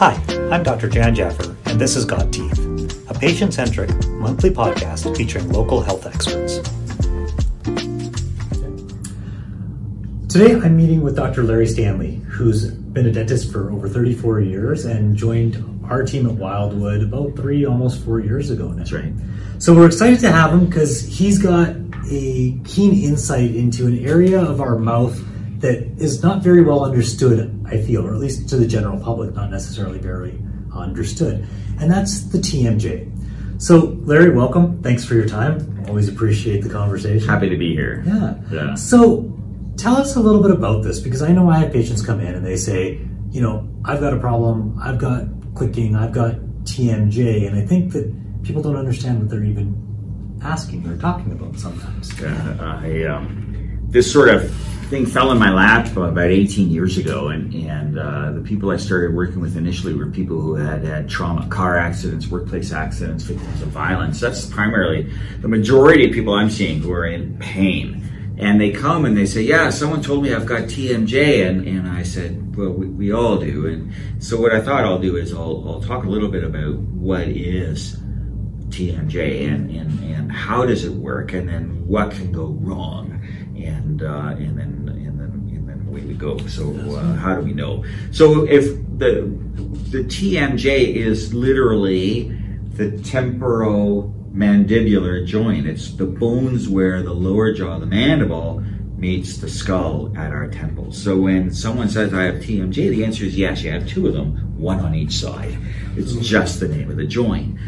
Hi, I'm Dr. Jan Jaffer, and this is Got Teeth, a patient centric monthly podcast featuring local health experts. Today I'm meeting with Dr. Larry Stanley, who's been a dentist for over 34 years and joined our team at Wildwood about three, almost four years ago now. That's right. So we're excited to have him because he's got a keen insight into an area of our mouth that is not very well understood, I feel, or at least to the general public, not necessarily very understood. And that's the TMJ. So, Larry, welcome. Thanks for your time. Always appreciate the conversation. Happy to be here. Yeah. Yeah. So, tell us a little bit about this because I know I have patients come in and they say, you know, I've got a problem, I've got clicking, I've got TMJ, and I think that people don't understand what they're even asking or talking about sometimes. Uh, I, um, this sort of thing fell in my lap about 18 years ago, and, and uh, the people I started working with initially were people who had had trauma, car accidents, workplace accidents, victims of violence. That's primarily the majority of people I'm seeing who are in pain. And they come and they say, Yeah, someone told me I've got TMJ. And, and I said, Well, we, we all do. And so, what I thought I'll do is I'll, I'll talk a little bit about what is TMJ and, and, and how does it work, and then what can go wrong, and uh, and then and then and then away we go. So uh, how do we know? So if the the TMJ is literally the temporomandibular joint, it's the bones where the lower jaw, the mandible, meets the skull at our temples. So when someone says I have TMJ, the answer is yes, you have two of them, one on each side. It's just the name of the joint.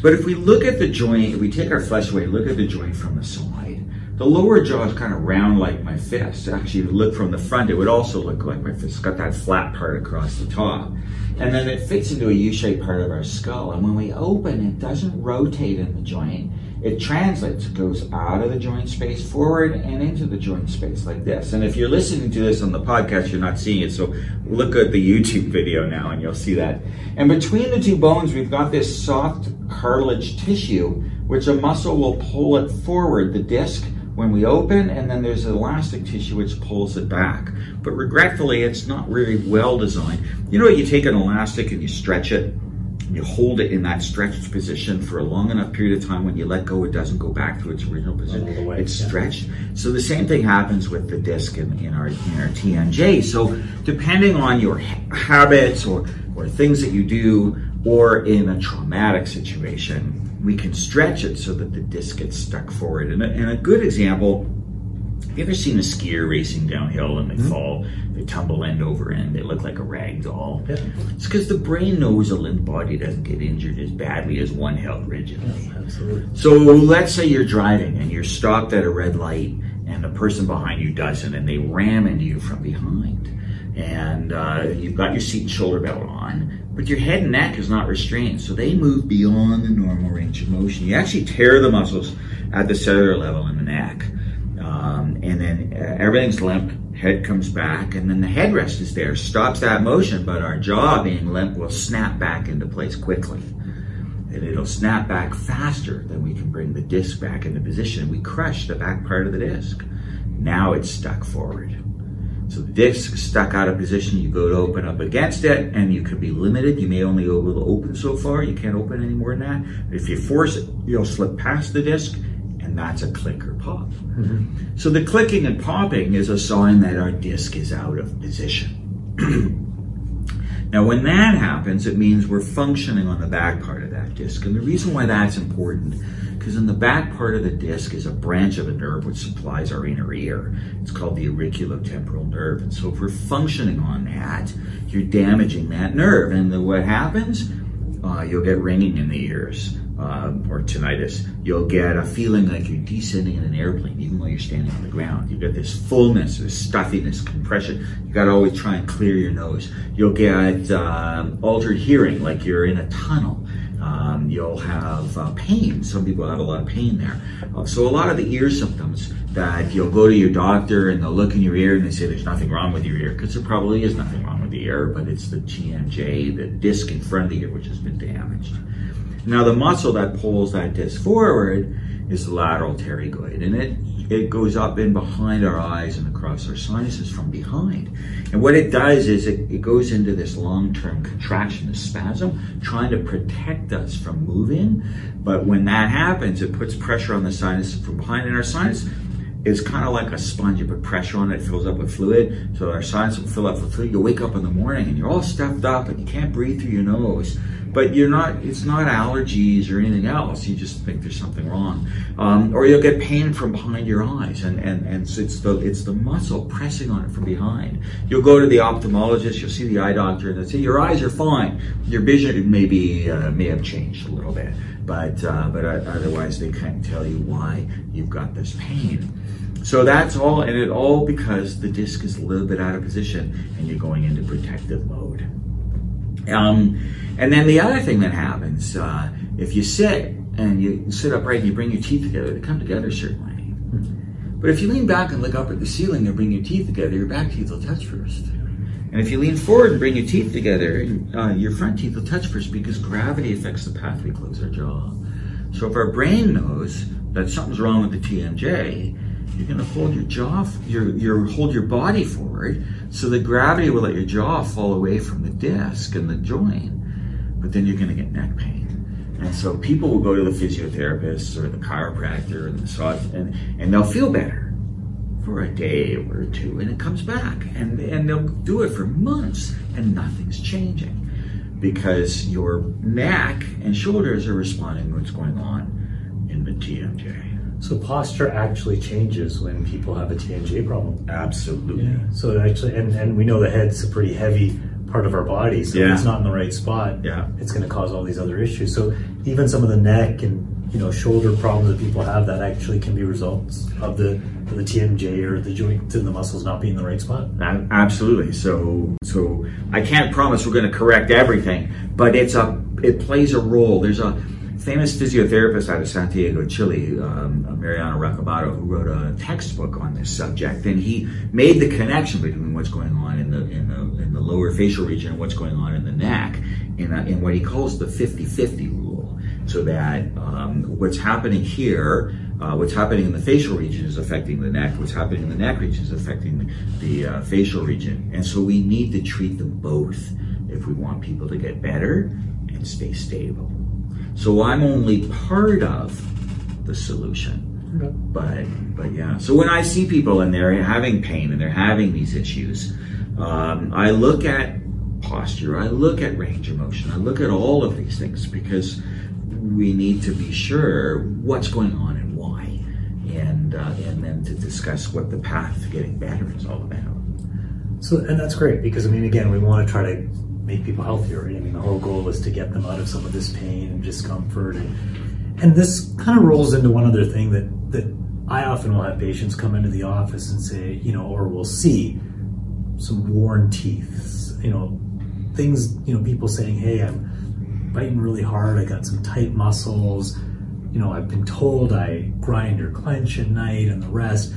But if we look at the joint, if we take our flesh away, look at the joint from the side, the lower jaw is kind of round like my fist. Actually, if you look from the front, it would also look like my fist. It's got that flat part across the top. And then it fits into a U-shaped part of our skull. And when we open, it doesn't rotate in the joint. It translates, it goes out of the joint space forward and into the joint space like this. And if you're listening to this on the podcast, you're not seeing it. So look at the YouTube video now and you'll see that. And between the two bones, we've got this soft cartilage tissue, which a muscle will pull it forward, the disc, when we open, and then there's elastic tissue which pulls it back. But regretfully, it's not really well designed. You know, you take an elastic and you stretch it, you hold it in that stretched position for a long enough period of time. When you let go, it doesn't go back to its original position. Way, it's yeah. stretched. So the same thing happens with the disc in, in our in our TMJ. So depending on your ha- habits or or things that you do, or in a traumatic situation, we can stretch it so that the disc gets stuck forward. And a, and a good example. Have you ever seen a skier racing downhill and they fall, they tumble end over end, they look like a rag doll? Yeah. It's because the brain knows a limp body doesn't get injured as badly as one held rigidly. Absolutely. So let's say you're driving and you're stopped at a red light and the person behind you doesn't and they ram into you from behind. And uh, you've got your seat and shoulder belt on, but your head and neck is not restrained. So they move beyond the normal range of motion. You actually tear the muscles at the cellular level in the neck. Um, and then uh, everything's limp, head comes back, and then the headrest is there, stops that motion, but our jaw being limp will snap back into place quickly. And it'll snap back faster than we can bring the disc back into position. We crush the back part of the disc. Now it's stuck forward. So the disc stuck out of position. You go to open up against it, and you could be limited. You may only be able to open so far. You can't open any more than that. If you force it, you'll slip past the disc, that's a click or pop. So the clicking and popping is a sign that our disc is out of position. now, when that happens, it means we're functioning on the back part of that disc. And the reason why that's important, because in the back part of the disc is a branch of a nerve which supplies our inner ear. It's called the auriculotemporal nerve. And so if we're functioning on that, you're damaging that nerve. And what happens? Uh, you'll get ringing in the ears uh, or tinnitus. You'll get a feeling like you're descending in an airplane, even while you're standing on the ground. You get this fullness, this stuffiness, compression. You got to always try and clear your nose. You'll get um, altered hearing, like you're in a tunnel. Um, you'll have uh, pain. Some people have a lot of pain there. Uh, so a lot of the ear symptoms that you'll go to your doctor and they'll look in your ear and they say there's nothing wrong with your ear because there probably is nothing wrong ear, but it's the TMJ, the disc in front of the ear, which has been damaged. Now the muscle that pulls that disc forward is the lateral pterygoid, and it it goes up in behind our eyes and across our sinuses from behind. And what it does is it, it goes into this long-term contraction, this spasm, trying to protect us from moving. But when that happens, it puts pressure on the sinus from behind, and our sinus is kind of like a sponge. You put pressure on it, it fills up with fluid. So our sinus will fill up with fluid. You wake up in the morning and you're all stuffed up and you can't breathe through your nose. But you're not, it's not allergies or anything else. You just think there's something wrong. Um, or you'll get pain from behind your eyes and, and, and it's the, it's the muscle pressing on it from behind. You'll go to the ophthalmologist, you'll see the eye doctor and they'll say, your eyes are fine. Your vision maybe, uh, may have changed a little bit. But, uh, but otherwise they can't tell you why you've got this pain. So that's all, and it all because the disc is a little bit out of position and you're going into protective mode. Um, and then the other thing that happens, uh, if you sit and you sit upright and you bring your teeth together, they come together a certain way. But if you lean back and look up at the ceiling and bring your teeth together, your back teeth will touch first. And if you lean forward and bring your teeth together, uh, your front teeth will touch first because gravity affects the path we close our jaw. So if our brain knows that something's wrong with the TMJ, you're going to hold your jaw, your, your hold your body forward, so that gravity will let your jaw fall away from the disc and the joint. But then you're going to get neck pain. And so people will go to the physiotherapist or the chiropractor and massage, and, and they'll feel better for a day or two, and it comes back, and and they'll do it for months, and nothing's changing because your neck and shoulders are responding to what's going on in the TMJ. So posture actually changes when people have a TMJ problem. Absolutely. Yeah. So actually, and, and we know the head's a pretty heavy part of our body. So Yeah. if it's not in the right spot, Yeah. it's going to cause all these other issues. So even some of the neck and you know shoulder problems that people have that actually can be results of the of the TMJ or the joint and the muscles not being in the right spot. Absolutely. So, so I can't promise we're going to correct everything, but it's a it plays a role. There's a famous physiotherapist out of Santiago, Chile, um, Mariano Rocabado, who wrote a textbook on this subject, and he made the connection between what's going on in the in the in the lower facial region and what's going on in the neck, in, a, in what he calls the 50-50 rule. So that um, what's happening here uh, what's happening in the facial region is affecting the neck. What's happening in the neck region is affecting the, the uh, facial region. And so we need to treat them both if we want people to get better and stay stable. So I'm only part of the solution. But but yeah. So when I see people and they're having pain and they're having these issues, um, I look at posture, I look at range of motion, I look at all of these things because we need to be sure what's going on and why, and uh, and then to discuss what the path to getting better is all about. So, and that's great because I mean, again, we want to try to make people healthier. Right? I mean, the whole goal is to get them out of some of this pain and discomfort, and, and this kind of rolls into one other thing that that I often will have patients come into the office and say, you know, or we'll see some worn teeth, you know, things, you know, people saying, hey, I'm biting really hard, I got some tight muscles, you know, I've been told I grind or clench at night and the rest.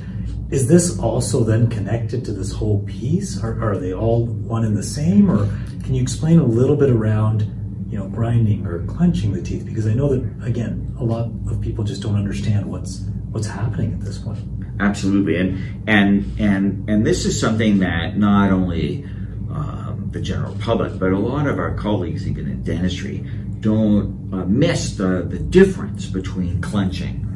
Is this also then connected to this whole piece? Are, are they all one and the same? Or can you explain a little bit around, you know, grinding or clenching the teeth? Because I know that, again, a lot of people just don't understand what's what's happening at this point. Absolutely, and and and and this is something that not only um, the general public, but a lot of our colleagues, even in dentistry, don't uh, miss the the difference between clenching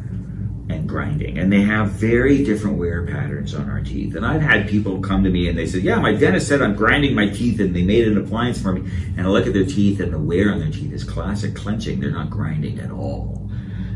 and grinding, and they have very different wear patterns on our teeth. And I've had people come to me and they said, "Yeah, my dentist said I'm grinding my teeth, and they made an appliance for me." And I look at their teeth, and the wear on their teeth is classic clenching. They're not grinding at all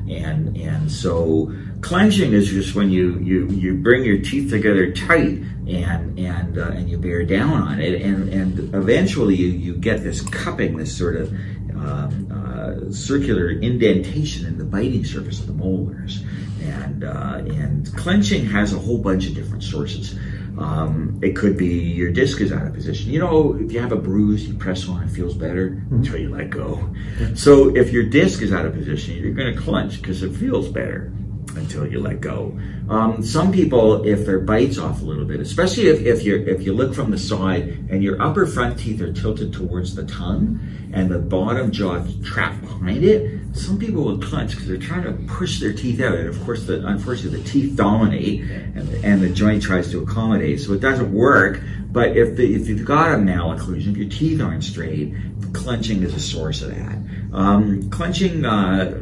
and and so clenching is just when you you you bring your teeth together tight and and uh, and you bear down on it. And and eventually you you get this cupping this sort of um, uh, circular indentation in the biting surface of the molars. And uh, and clenching has a whole bunch of different sources um, it could be your disc is out of position. You know, if you have a bruise, you press on, it feels better until you let go. So if your disc is out of position, you're going to clench because it feels better. until you let go. Um, some people, if their bite's off a little bit, especially if, if you if you look from the side and your upper front teeth are tilted towards the tongue and the bottom jaw trapped behind it, some people will clench because they're trying to push their teeth out, and of course, the, unfortunately, the teeth dominate, and, and the joint tries to accommodate, so it doesn't work. But if the, if you've got a malocclusion, if your teeth aren't straight, clenching is a source of that. Um, clenching, uh,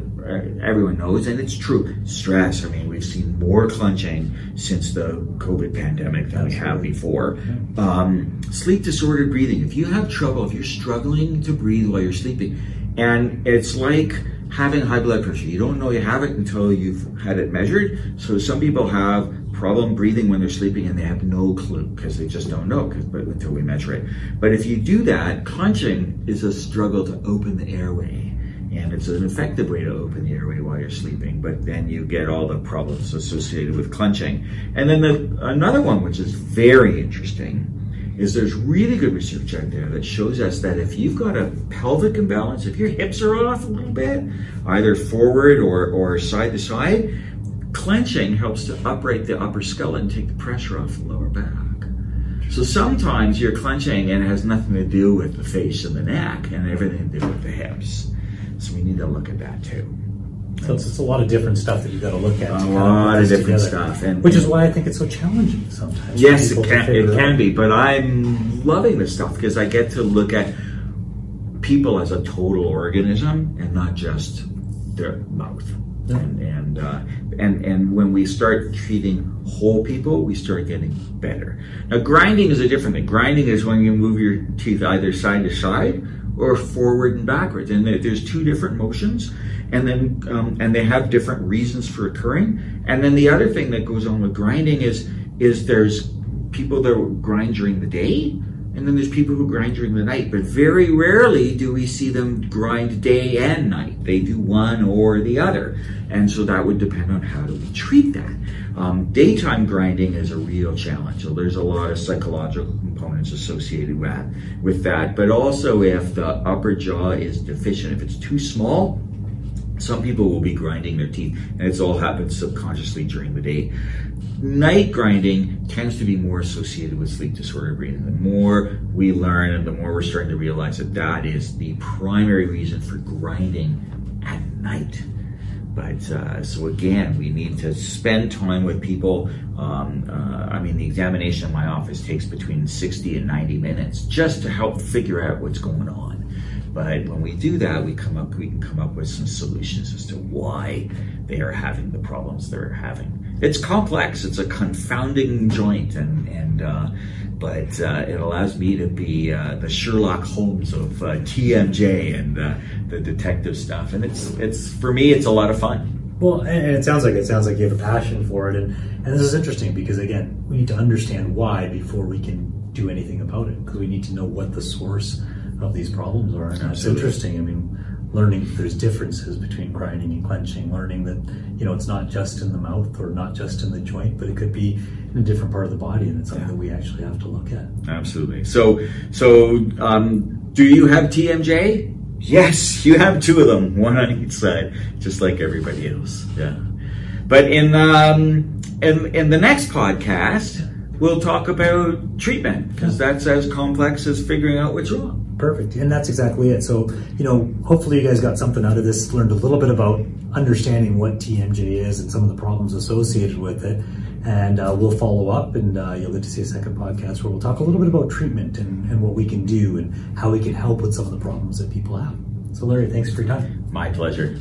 everyone knows, and it's true. Stress. I mean, we've seen more clenching since the COVID pandemic than we have before. Um, sleep disordered breathing. If you have trouble, if you're struggling to breathe while you're sleeping, and it's like having high blood pressure. You don't know you have it until you've had it measured. So some people have problem breathing when they're sleeping and they have no clue because they just don't know but until we measure it. But if you do that, clenching is a struggle to open the airway. And it's an effective way to open the airway while you're sleeping, but then you get all the problems associated with clenching. And then the, another one, which is very interesting, is there's really good research out there that shows us that if you've got a pelvic imbalance, if your hips are off a little bit, either forward or, or side to side, clenching helps to upright the upper skull and take the pressure off the lower back. So sometimes you're clenching and it has nothing to do with the face and the neck and everything to do with the hips. So we need to look at that too. So it's, it's a lot of different stuff that you got to look at. A lot of different together. stuff, and which is why I think it's so challenging sometimes. Yes, it can, it can be, but I'm loving this stuff because I get to look at people as a total organism and not just their mouth. Yeah. And and, uh, and and when we start treating whole people, we start getting better. Now, grinding is a different thing. Grinding is when you move your teeth either side to side or forward and backwards, and there's two different motions and then um, and they have different reasons for occurring. And then the other thing that goes on with grinding is is there's people that grind during the day, and then there's people who grind during the night. But very rarely do we see them grind day and night. They do one or the other, and so that would depend on how do we treat that. Um, daytime grinding is a real challenge. So there's a lot of psychological components associated with that, with that. But also, if the upper jaw is deficient, if it's too small, some people will be grinding their teeth, and it's all happened subconsciously during the day. Night grinding tends to be more associated with sleep disorder breathing. The more we learn and the more we're starting to realize that that is the primary reason for grinding at night. But uh, so again, we need to spend time with people. Um, uh, I mean, the examination in my office takes between 60 and 90 minutes just to help figure out what's going on. But when we do that, we come up, we can come up with some solutions as to why they are having the problems they're having. It's complex. It's a confounding joint, and and uh, but uh, it allows me to be uh, the Sherlock Holmes of uh, TMJ and uh, the detective stuff, and it's it's for me, it's a lot of fun. Well, and it sounds like it sounds like you have a passion for it, and and this is interesting because again, we need to understand why before we can do anything about it because we need to know what the source of these problems are. And it's interesting. I mean, learning there's differences between grinding and clenching, learning that, you know, it's not just in the mouth or not just in the joint, but it could be in a different part of the body. And it's something yeah. that we actually have to look at. Absolutely. So, so, um, do you have TMJ? Yes, you have two of them, one on each side, just like everybody else. Yeah. But in, um, in, in the next podcast, we'll talk about treatment because that's as complex as figuring out what's wrong. Perfect. And that's exactly it. So, you know, hopefully you guys got something out of this, learned a little bit about understanding what TMJ is and some of the problems associated with it. And uh, we'll follow up and uh, you'll get to see a second podcast where we'll talk a little bit about treatment and, and what we can do and how we can help with some of the problems that people have. So, Larry, thanks for your time. My pleasure.